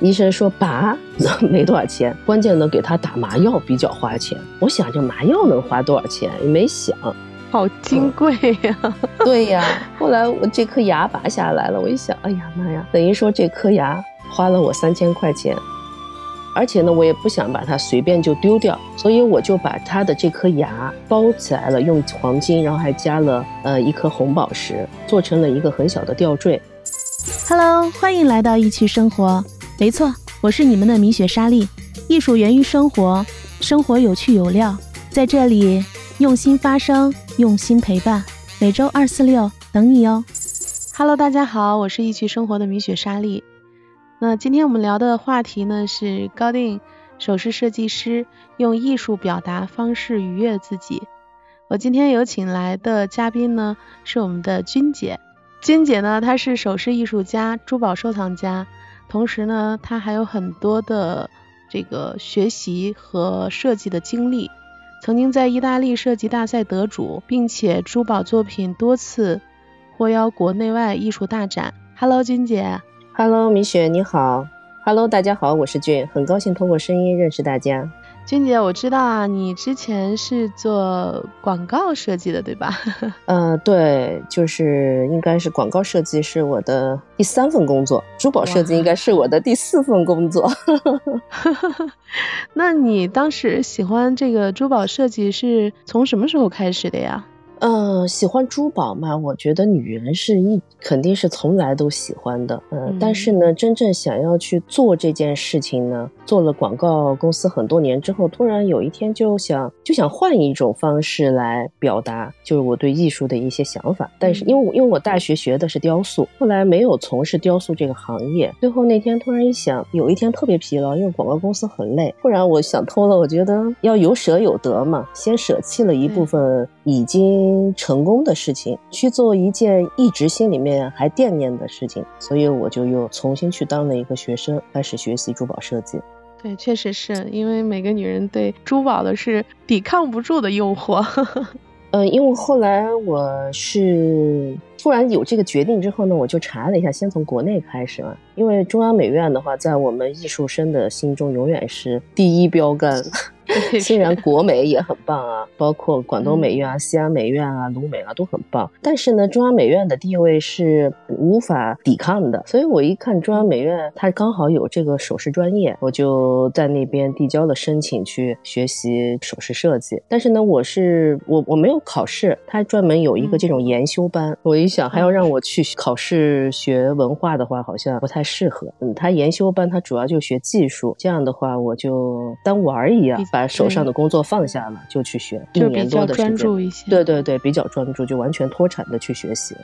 医生说拔没多少钱，关键呢给他打麻药比较花钱。我想这麻药能花多少钱？也没想，好金贵呀。对呀，后来我这颗牙拔下来了，我一想，哎呀妈呀，等于说这颗牙花了我三千块钱。而且呢，我也不想把它随便就丢掉，所以我就把它的这颗牙包起来了，用黄金，然后还加了呃一颗红宝石，做成了一个很小的吊坠。Hello，欢迎来到一趣生活。没错，我是你们的米雪莎莉。艺术源于生活，生活有趣有料，在这里用心发声，用心陪伴。每周二、四、六等你哦。Hello，大家好，我是易趣生活的米雪莎莉。那今天我们聊的话题呢是高定首饰设计师用艺术表达方式愉悦自己。我今天有请来的嘉宾呢是我们的君姐。君姐呢她是首饰艺术家、珠宝收藏家，同时呢他还有很多的这个学习和设计的经历，曾经在意大利设计大赛得主，并且珠宝作品多次获邀国内外艺术大展。Hello，君姐。Hello，米雪你好。Hello，大家好，我是俊，很高兴通过声音认识大家。君姐，我知道啊，你之前是做广告设计的，对吧？呃，对，就是应该是广告设计是我的第三份工作，珠宝设计应该是我的第四份工作。那你当时喜欢这个珠宝设计是从什么时候开始的呀？嗯，喜欢珠宝嘛？我觉得女人是一肯定是从来都喜欢的。嗯，但是呢，真正想要去做这件事情呢，做了广告公司很多年之后，突然有一天就想就想换一种方式来表达，就是我对艺术的一些想法。但是因为我因为我大学学的是雕塑，后来没有从事雕塑这个行业。最后那天突然一想，有一天特别疲劳，因为广告公司很累。突然我想通了，我觉得要有舍有得嘛，先舍弃了一部分已经。成功的事情去做一件一直心里面还惦念的事情，所以我就又重新去当了一个学生，开始学习珠宝设计。对，确实是因为每个女人对珠宝的是抵抗不住的诱惑。嗯，因为后来我是突然有这个决定之后呢，我就查了一下，先从国内开始嘛。因为中央美院的话，在我们艺术生的心中永远是第一标杆。虽然国美也很棒啊，包括广东美院啊、西安美院啊、鲁美啊都很棒，但是呢，中央美院的地位是无法抵抗的。所以我一看中央美院，它刚好有这个首饰专业，我就在那边递交了申请去学习首饰设计。但是呢，我是我我没有考试，它专门有一个这种研修班。我一想还要让我去考试学文化的话，好像不太适合。嗯，他研修班他主要就学技术，这样的话我就当玩儿一样。把手上的工作放下了，就去学一年多的时间。对对对，比较专注，就完全脱产的去学习。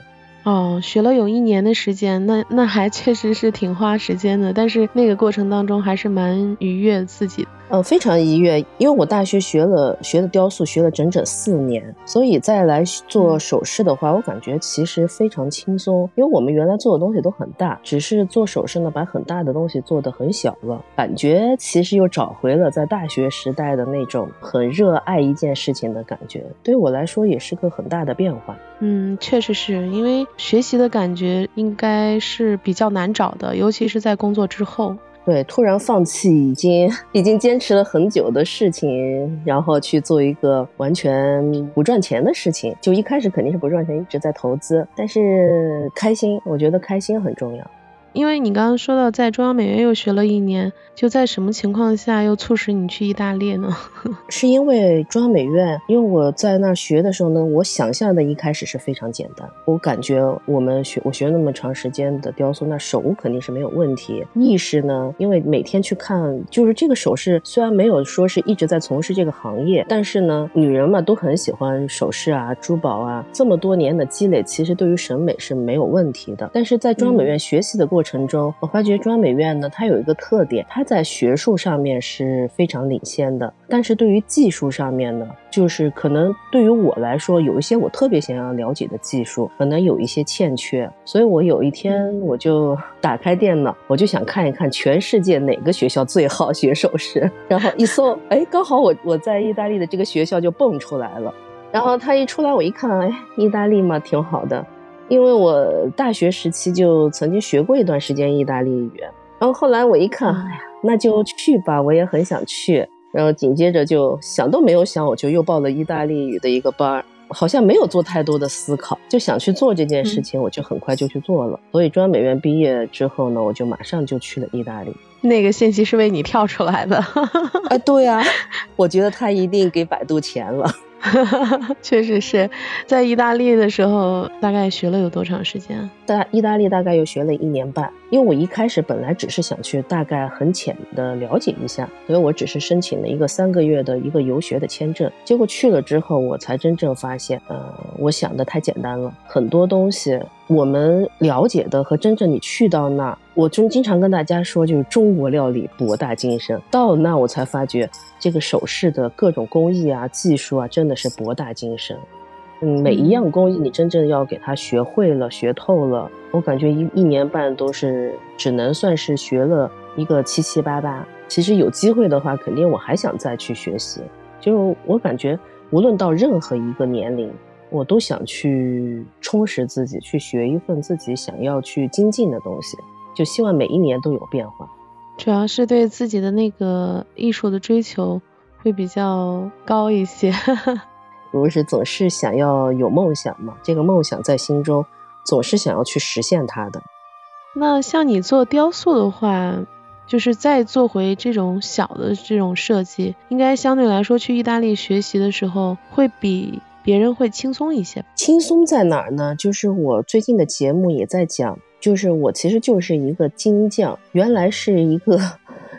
哦，学了有一年的时间，那那还确实是挺花时间的，但是那个过程当中还是蛮愉悦自己的。呃，非常愉悦，因为我大学学了学的雕塑，学了整整四年，所以再来做首饰的话，我感觉其实非常轻松。因为我们原来做的东西都很大，只是做首饰呢，把很大的东西做得很小了，感觉其实又找回了在大学时代的那种很热爱一件事情的感觉。对我来说，也是个很大的变化。嗯，确实是因为学习的感觉应该是比较难找的，尤其是在工作之后。对，突然放弃已经已经坚持了很久的事情，然后去做一个完全不赚钱的事情，就一开始肯定是不赚钱，一直在投资，但是开心，我觉得开心很重要。因为你刚刚说到在中央美院又学了一年，就在什么情况下又促使你去意大利呢？是因为中央美院，因为我在那儿学的时候呢，我想象的一开始是非常简单。我感觉我们学我学那么长时间的雕塑，那手肯定是没有问题。意识呢，因为每天去看，就是这个首饰虽然没有说是一直在从事这个行业，但是呢，女人嘛都很喜欢首饰啊、珠宝啊，这么多年的积累，其实对于审美是没有问题的。但是在中央美院学习的过，程中，我发觉中央美院呢，它有一个特点，它在学术上面是非常领先的，但是对于技术上面呢，就是可能对于我来说，有一些我特别想要了解的技术，可能有一些欠缺，所以我有一天我就打开电脑，我就想看一看全世界哪个学校最好学首饰，然后一搜，哎，刚好我我在意大利的这个学校就蹦出来了，然后它一出来，我一看，哎，意大利嘛，挺好的。因为我大学时期就曾经学过一段时间意大利语，然后后来我一看，哎呀，那就去吧，我也很想去。然后紧接着就想都没有想，我就又报了意大利语的一个班儿，好像没有做太多的思考，就想去做这件事情，我就很快就去做了。所以中央美院毕业之后呢，我就马上就去了意大利。那个信息是为你跳出来的，啊，对呀，我觉得他一定给百度钱了。确实是在意大利的时候，大概学了有多长时间？大意大利大概又学了一年半。因为我一开始本来只是想去大概很浅的了解一下，所以我只是申请了一个三个月的一个游学的签证。结果去了之后，我才真正发现，呃，我想的太简单了，很多东西我们了解的和真正你去到那儿，我就经常跟大家说，就是中国料理博大精深。到那我才发觉，这个首饰的各种工艺啊、技术啊，真的是博大精深。嗯，每一样工艺你真正要给它学会了、学透了，我感觉一一年半都是只能算是学了一个七七八八。其实有机会的话，肯定我还想再去学习。就我感觉，无论到任何一个年龄，我都想去充实自己，去学一份自己想要去精进的东西。就希望每一年都有变化。主要是对自己的那个艺术的追求会比较高一些。不是总是想要有梦想嘛？这个梦想在心中，总是想要去实现它的。那像你做雕塑的话，就是再做回这种小的这种设计，应该相对来说去意大利学习的时候，会比别人会轻松一些。轻松在哪儿呢？就是我最近的节目也在讲，就是我其实就是一个金匠，原来是一个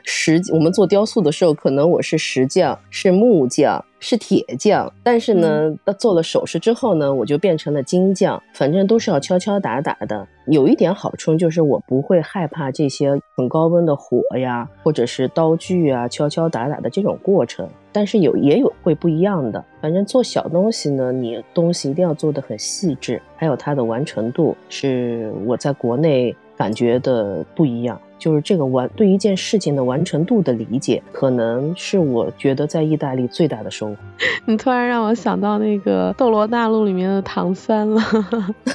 石，我们做雕塑的时候，可能我是石匠，是木匠。是铁匠，但是呢，到做了首饰之后呢，我就变成了金匠。反正都是要敲敲打打的。有一点好处就是我不会害怕这些很高温的火呀，或者是刀具啊敲敲打打的这种过程。但是有也有会不一样的。反正做小东西呢，你东西一定要做的很细致，还有它的完成度是我在国内感觉的不一样。就是这个完对一件事情的完成度的理解，可能是我觉得在意大利最大的收获。你突然让我想到那个《斗罗大陆》里面的唐三了，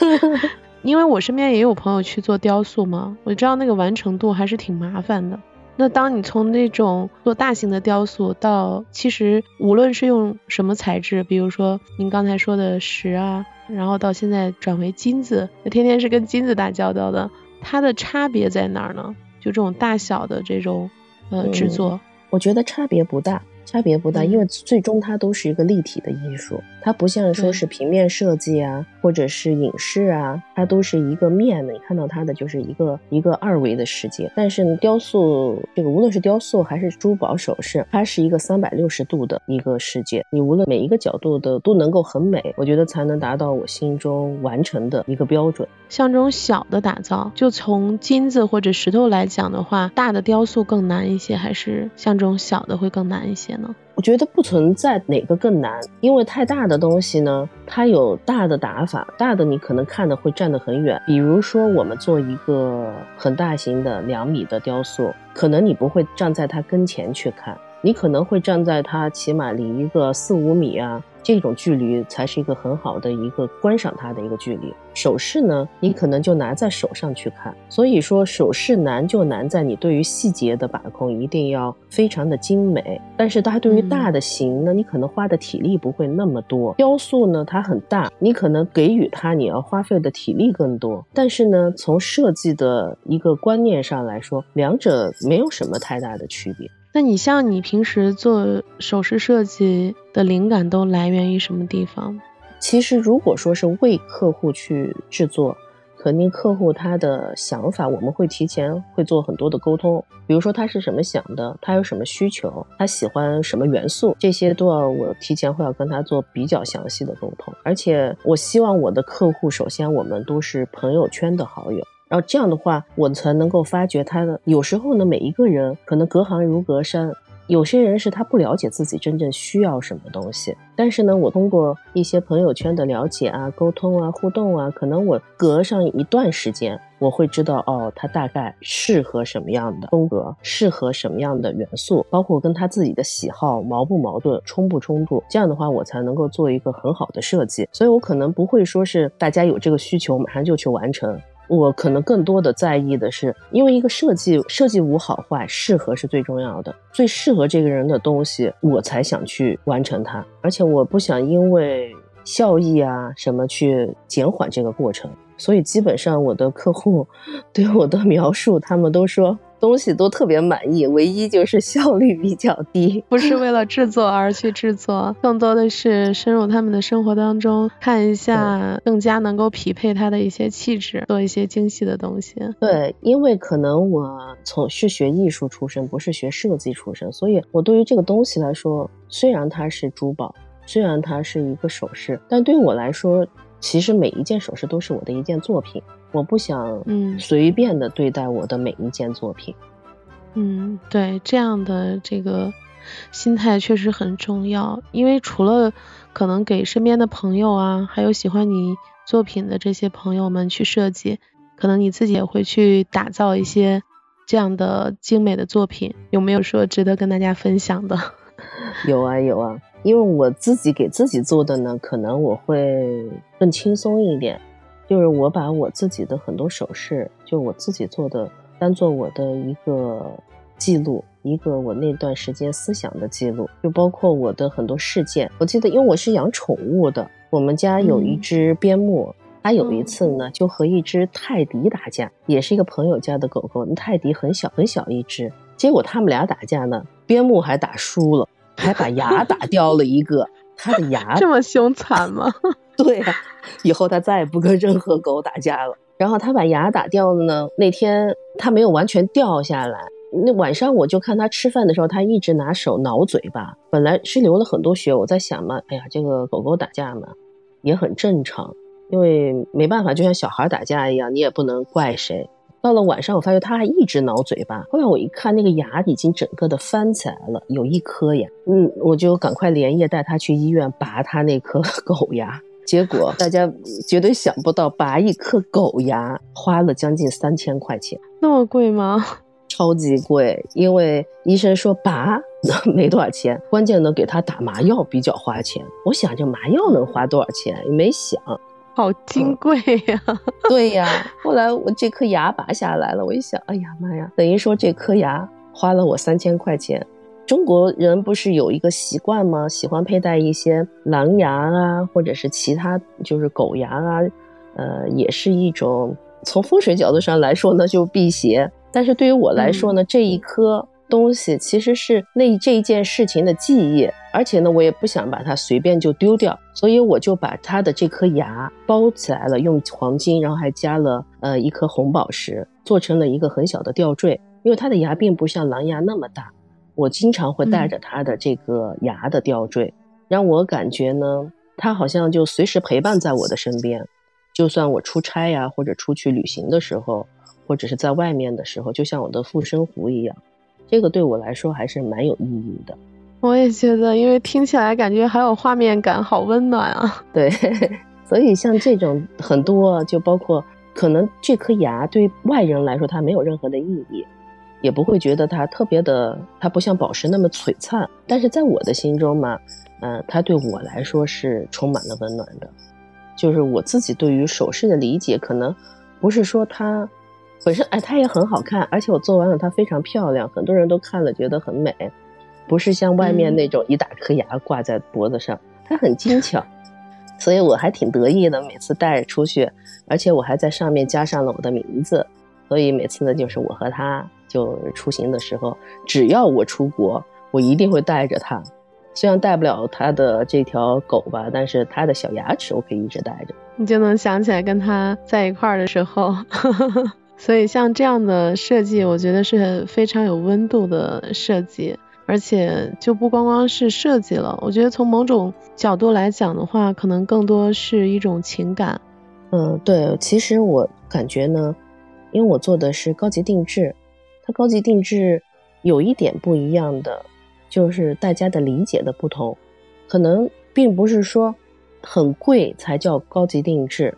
因为我身边也有朋友去做雕塑嘛，我知道那个完成度还是挺麻烦的。那当你从那种做大型的雕塑到，其实无论是用什么材质，比如说您刚才说的石啊，然后到现在转为金子，那天天是跟金子打交道的，它的差别在哪儿呢？就这种大小的这种呃制作，我觉得差别不大。差别不大，因为最终它都是一个立体的艺术，它不像说是平面设计啊，或者是影视啊，它都是一个面的，你看到它的就是一个一个二维的世界。但是雕塑这个，无论是雕塑还是珠宝首饰，它是一个三百六十度的一个世界，你无论每一个角度的都能够很美，我觉得才能达到我心中完成的一个标准。像这种小的打造，就从金子或者石头来讲的话，大的雕塑更难一些，还是像这种小的会更难一些？我觉得不存在哪个更难，因为太大的东西呢，它有大的打法，大的你可能看的会站得很远。比如说我们做一个很大型的两米的雕塑，可能你不会站在它跟前去看，你可能会站在它起码离一个四五米啊。这种距离才是一个很好的一个观赏它的一个距离。首饰呢，你可能就拿在手上去看。所以说，首饰难就难在你对于细节的把控一定要非常的精美。但是它对于大的形呢，你可能花的体力不会那么多。雕塑呢，它很大，你可能给予它你要花费的体力更多。但是呢，从设计的一个观念上来说，两者没有什么太大的区别。那你像你平时做首饰设计的灵感都来源于什么地方？其实如果说是为客户去制作，肯定客户他的想法我们会提前会做很多的沟通。比如说他是什么想的，他有什么需求，他喜欢什么元素，这些都要我提前会要跟他做比较详细的沟通。而且我希望我的客户首先我们都是朋友圈的好友。然后这样的话，我才能够发觉他的。有时候呢，每一个人可能隔行如隔山，有些人是他不了解自己真正需要什么东西。但是呢，我通过一些朋友圈的了解啊、沟通啊、互动啊，可能我隔上一段时间，我会知道哦，他大概适合什么样的风格，适合什么样的元素，包括跟他自己的喜好矛不矛盾、冲不冲突。这样的话，我才能够做一个很好的设计。所以我可能不会说是大家有这个需求，马上就去完成。我可能更多的在意的是，因为一个设计设计无好坏，适合是最重要的，最适合这个人的东西，我才想去完成它，而且我不想因为效益啊什么去减缓这个过程，所以基本上我的客户 对我的描述，他们都说。东西都特别满意，唯一就是 效率比较低。不是为了制作而去制作，更多的是深入他们的生活当中，看一下更加能够匹配他的一些气质，做一些精细的东西。对，因为可能我从是学艺术出身，不是学设计出身，所以我对于这个东西来说，虽然它是珠宝，虽然它是一个首饰，但对我来说，其实每一件首饰都是我的一件作品。我不想嗯随便的对待我的每一件作品，嗯，对，这样的这个心态确实很重要，因为除了可能给身边的朋友啊，还有喜欢你作品的这些朋友们去设计，可能你自己也会去打造一些这样的精美的作品，有没有说值得跟大家分享的？有啊有啊，因为我自己给自己做的呢，可能我会更轻松一点。就是我把我自己的很多首饰，就我自己做的，当做我的一个记录，一个我那段时间思想的记录，就包括我的很多事件。我记得，因为我是养宠物的，我们家有一只边牧，它有一次呢就和一只泰迪打架，也是一个朋友家的狗狗，泰迪很小很小一只，结果他们俩打架呢，边牧还打输了，还把牙打掉了一个，它的牙这么凶残吗？对呀，以后他再也不跟任何狗打架了。然后他把牙打掉了呢，那天他没有完全掉下来。那晚上我就看他吃饭的时候，他一直拿手挠嘴巴，本来是流了很多血。我在想嘛，哎呀，这个狗狗打架嘛，也很正常，因为没办法，就像小孩打架一样，你也不能怪谁。到了晚上，我发现他还一直挠嘴巴。后来我一看，那个牙已经整个的翻起来了，有一颗牙。嗯，我就赶快连夜带他去医院拔他那颗 狗牙。结果大家绝对想不到，拔一颗狗牙花了将近三千块钱，那么贵吗？超级贵，因为医生说拔 没多少钱，关键呢给他打麻药比较花钱。我想这麻药能花多少钱，也没想，好金贵呀。对呀，后来我这颗牙拔下来了，我一想，哎呀妈呀，等于说这颗牙花了我三千块钱。中国人不是有一个习惯吗？喜欢佩戴一些狼牙啊，或者是其他就是狗牙啊，呃，也是一种从风水角度上来说呢，就辟邪。但是对于我来说呢，这一颗东西其实是那这一件事情的记忆，而且呢，我也不想把它随便就丢掉，所以我就把它的这颗牙包起来了，用黄金，然后还加了呃一颗红宝石，做成了一个很小的吊坠，因为它的牙并不像狼牙那么大。我经常会带着他的这个牙的吊坠，让我感觉呢，他好像就随时陪伴在我的身边，就算我出差呀，或者出去旅行的时候，或者是在外面的时候，就像我的护身符一样。这个对我来说还是蛮有意义的。我也觉得，因为听起来感觉好有画面感，好温暖啊。对，所以像这种很多，就包括可能这颗牙对外人来说它没有任何的意义。也不会觉得它特别的，它不像宝石那么璀璨，但是在我的心中嘛，嗯，它对我来说是充满了温暖的。就是我自己对于首饰的理解，可能不是说它本身，哎，它也很好看，而且我做完了它非常漂亮，很多人都看了觉得很美，不是像外面那种一大颗牙挂在脖子上，它很精巧，所以我还挺得意的，每次带出去，而且我还在上面加上了我的名字，所以每次呢就是我和他。就出行的时候，只要我出国，我一定会带着它。虽然带不了它的这条狗吧，但是它的小牙齿我可以一直带着。你就能想起来跟它在一块儿的时候。所以像这样的设计，我觉得是非常有温度的设计，而且就不光光是设计了，我觉得从某种角度来讲的话，可能更多是一种情感。嗯，对，其实我感觉呢，因为我做的是高级定制。它高级定制有一点不一样的，就是大家的理解的不同，可能并不是说很贵才叫高级定制。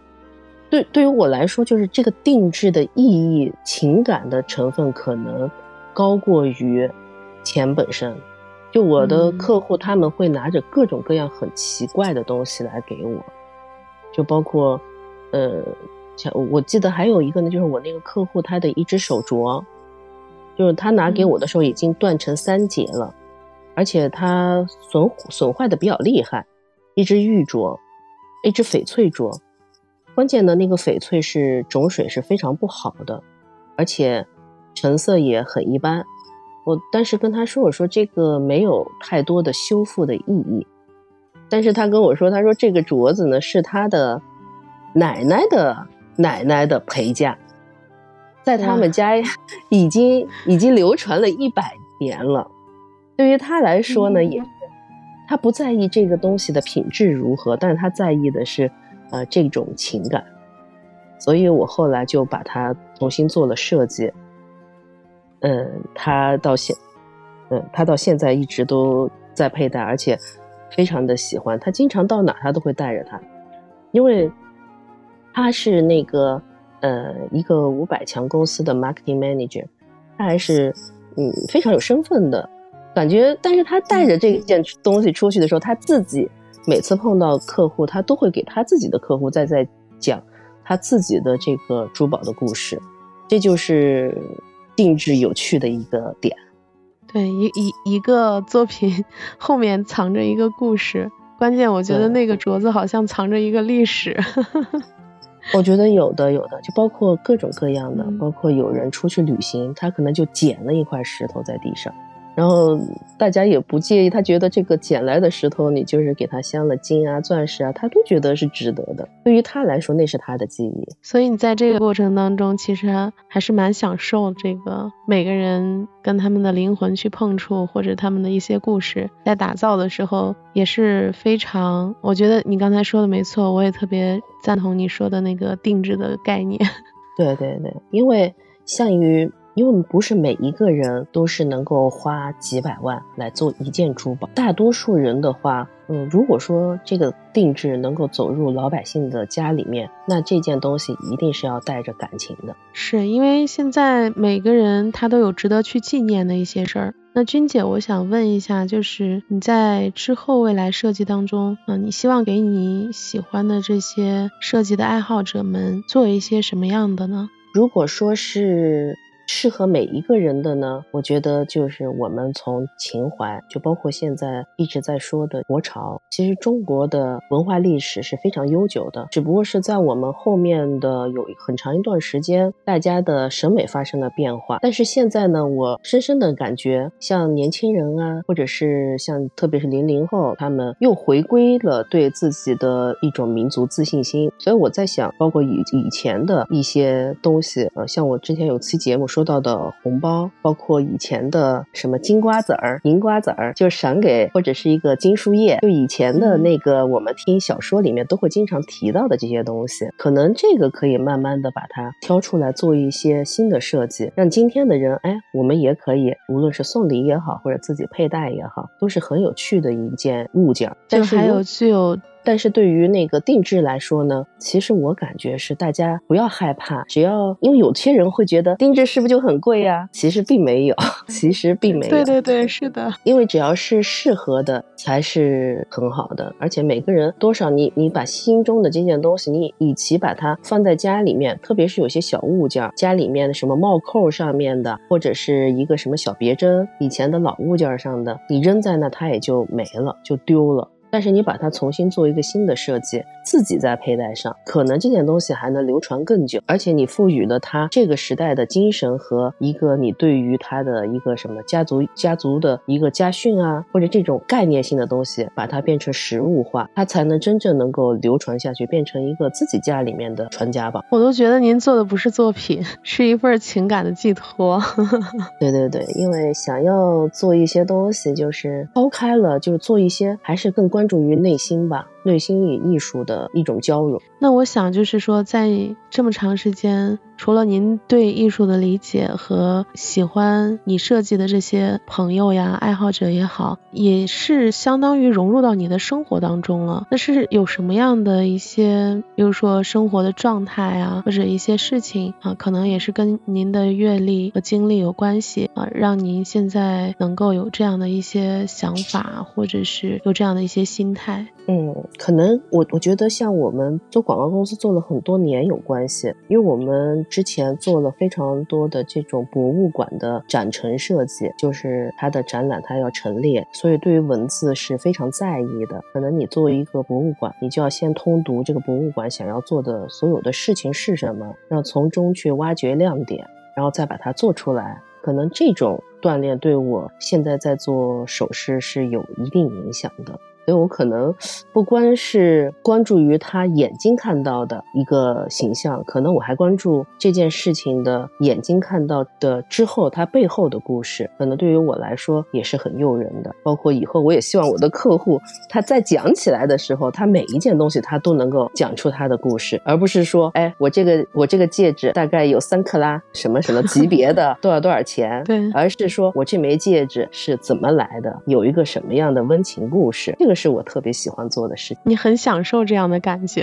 对，对于我来说，就是这个定制的意义、情感的成分可能高过于钱本身。就我的客户，他们会拿着各种各样很奇怪的东西来给我，就包括，呃。像我记得还有一个呢，就是我那个客户他的一只手镯，就是他拿给我的时候已经断成三节了，而且它损损坏的比较厉害，一只玉镯，一只翡翠镯，关键的那个翡翠是种水是非常不好的，而且成色也很一般。我当时跟他说，我说这个没有太多的修复的意义，但是他跟我说，他说这个镯子呢是他的奶奶的奶奶的陪嫁，在他们家已经已经流传了一百年了。对于他来说呢，也他不在意这个东西的品质如何，但是他在意的是呃这种情感，所以我后来就把它重新做了设计。嗯，他到现，嗯，他到现在一直都在佩戴，而且非常的喜欢。他经常到哪他都会带着它，因为他是那个呃一个五百强公司的 marketing manager，他还是嗯非常有身份的感觉。但是他带着这件东西出去的时候，他自己每次碰到客户，他都会给他自己的客户再在讲他自己的这个珠宝的故事，这就是。定制有趣的一个点，对一一一个作品 后面藏着一个故事，关键我觉得那个镯子好像藏着一个历史。我觉得有的有的，就包括各种各样的，包括有人出去旅行，他可能就捡了一块石头在地上。然后大家也不介意，他觉得这个捡来的石头，你就是给他镶了金啊、钻石啊，他都觉得是值得的。对于他来说，那是他的记忆。所以你在这个过程当中，其实还是蛮享受这个每个人跟他们的灵魂去碰触，或者他们的一些故事，在打造的时候也是非常。我觉得你刚才说的没错，我也特别赞同你说的那个定制的概念。对对对，因为像于。因为我们不是每一个人都是能够花几百万来做一件珠宝，大多数人的话，嗯，如果说这个定制能够走入老百姓的家里面，那这件东西一定是要带着感情的。是因为现在每个人他都有值得去纪念的一些事儿。那君姐，我想问一下，就是你在之后未来设计当中，嗯，你希望给你喜欢的这些设计的爱好者们做一些什么样的呢？如果说是。适合每一个人的呢，我觉得就是我们从情怀，就包括现在一直在说的国潮。其实中国的文化历史是非常悠久的，只不过是在我们后面的有很长一段时间，大家的审美发生了变化。但是现在呢，我深深的感觉，像年轻人啊，或者是像特别是零零后，他们又回归了对自己的一种民族自信心。所以我在想，包括以以前的一些东西，呃，像我之前有期节目说。收到的红包，包括以前的什么金瓜子儿、银瓜子儿，就是赏给或者是一个金树叶，就以前的那个我们听小说里面都会经常提到的这些东西，可能这个可以慢慢的把它挑出来做一些新的设计，让今天的人，哎，我们也可以，无论是送礼也好，或者自己佩戴也好，都是很有趣的一件物件。就还有具有。但是对于那个定制来说呢，其实我感觉是大家不要害怕，只要因为有些人会觉得定制是不是就很贵呀？其实并没有，其实并没有。对对对，是的。因为只要是适合的才是很好的，而且每个人多少你你把心中的这件东西，你与其把它放在家里面，特别是有些小物件，家里面的什么帽扣上面的，或者是一个什么小别针，以前的老物件上的，你扔在那它也就没了，就丢了。但是你把它重新做一个新的设计，自己再佩戴上，可能这件东西还能流传更久。而且你赋予了它这个时代的精神和一个你对于它的一个什么家族家族的一个家训啊，或者这种概念性的东西，把它变成实物化，它才能真正能够流传下去，变成一个自己家里面的传家宝。我都觉得您做的不是作品，是一份情感的寄托。对对对，因为想要做一些东西，就是抛开了，就是做一些还是更关。关注于内心吧。内心与艺术的一种交融。那我想就是说，在这么长时间，除了您对艺术的理解和喜欢你设计的这些朋友呀、爱好者也好，也是相当于融入到你的生活当中了。那是有什么样的一些，比如说生活的状态啊，或者一些事情啊，可能也是跟您的阅历和经历有关系啊，让您现在能够有这样的一些想法，或者是有这样的一些心态。嗯。可能我我觉得像我们做广告公司做了很多年有关系，因为我们之前做了非常多的这种博物馆的展陈设计，就是它的展览它要陈列，所以对于文字是非常在意的。可能你作为一个博物馆，你就要先通读这个博物馆想要做的所有的事情是什么，然后从中去挖掘亮点，然后再把它做出来。可能这种锻炼对我现在在做首饰是有一定影响的。所以我可能不光是关注于他眼睛看到的一个形象，可能我还关注这件事情的眼睛看到的之后它背后的故事。可能对于我来说也是很诱人的。包括以后我也希望我的客户他在讲起来的时候，他每一件东西他都能够讲出他的故事，而不是说，哎，我这个我这个戒指大概有三克拉，什么什么级别的，多少多少钱？对，而是说我这枚戒指是怎么来的，有一个什么样的温情故事。这个是我特别喜欢做的事情，你很享受这样的感觉。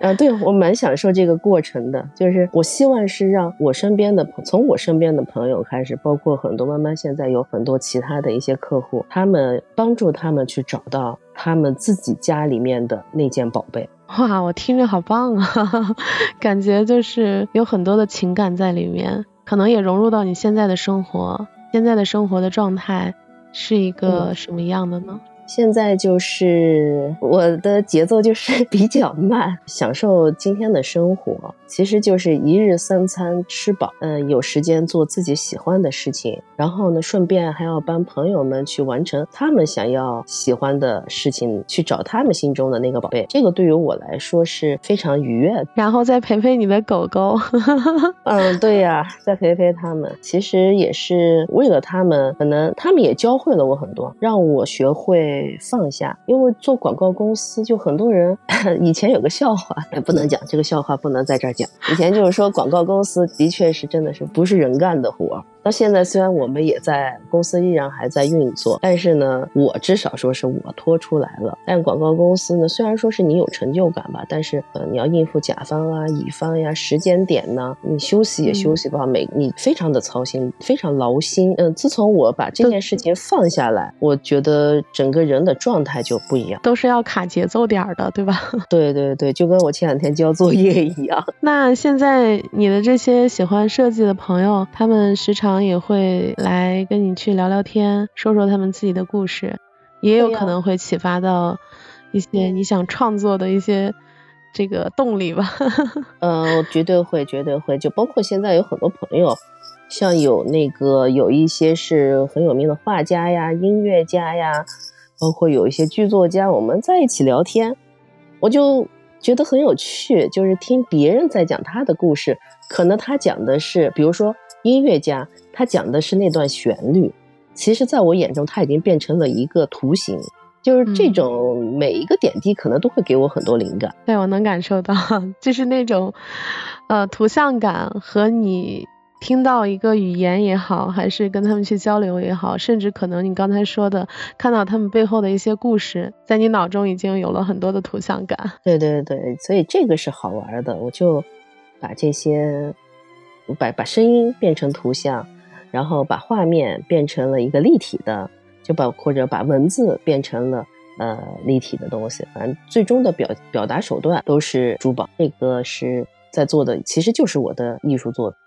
啊，对我蛮享受这个过程的，就是我希望是让我身边的朋，从我身边的朋友开始，包括很多慢慢现在有很多其他的一些客户，他们帮助他们去找到他们自己家里面的那件宝贝。哇，我听着好棒啊，感觉就是有很多的情感在里面，可能也融入到你现在的生活，现在的生活的状态是一个什么样的呢？现在就是我的节奏就是比较慢，享受今天的生活，其实就是一日三餐吃饱，嗯，有时间做自己喜欢的事情，然后呢，顺便还要帮朋友们去完成他们想要喜欢的事情，去找他们心中的那个宝贝，这个对于我来说是非常愉悦。然后再陪陪你的狗狗，嗯，对呀，再陪陪他们，其实也是为了他们，可能他们也教会了我很多，让我学会。放下，因为做广告公司，就很多人 以前有个笑话，哎不能讲这个笑话，不能在这儿讲。以前就是说，广告公司的确是真的是不是人干的活。到现在，虽然我们也在公司依然还在运作，但是呢，我至少说是我拖出来了。但广告公司呢，虽然说是你有成就感吧，但是呃，你要应付甲方啊、乙方呀、时间点呢，你休息也休息不好，每你非常的操心，非常劳心。嗯，自从我把这件事情放下来，我觉得整个人的状态就不一样。都是要卡节奏点儿的，对吧？对对对，就跟我前两天交作业一样。那现在你的这些喜欢设计的朋友，他们时常。也会来跟你去聊聊天，说说他们自己的故事，也有可能会启发到一些你想创作的一些这个动力吧。嗯，绝对会，绝对会。就包括现在有很多朋友，像有那个有一些是很有名的画家呀、音乐家呀，包括有一些剧作家，我们在一起聊天，我就觉得很有趣，就是听别人在讲他的故事，可能他讲的是，比如说音乐家。他讲的是那段旋律，其实在我眼中，它已经变成了一个图形，就是这种每一个点滴，可能都会给我很多灵感。对，我能感受到，就是那种，呃，图像感和你听到一个语言也好，还是跟他们去交流也好，甚至可能你刚才说的，看到他们背后的一些故事，在你脑中已经有了很多的图像感。对对对，所以这个是好玩的，我就把这些，把把声音变成图像。然后把画面变成了一个立体的，就把或者把文字变成了呃立体的东西，反正最终的表表达手段都是珠宝。这个是在做的，其实就是我的艺术作品。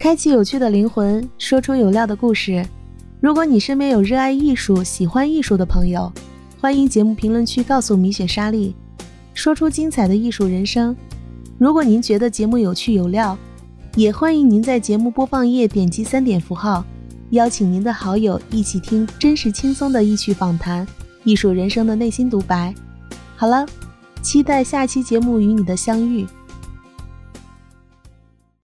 开启有趣的灵魂，说出有料的故事。如果你身边有热爱艺术、喜欢艺术的朋友，欢迎节目评论区告诉米雪莎莉，说出精彩的艺术人生。如果您觉得节目有趣有料，也欢迎您在节目播放页点击三点符号，邀请您的好友一起听真实轻松的艺趣访谈，艺术人生的内心独白。好了，期待下期节目与你的相遇。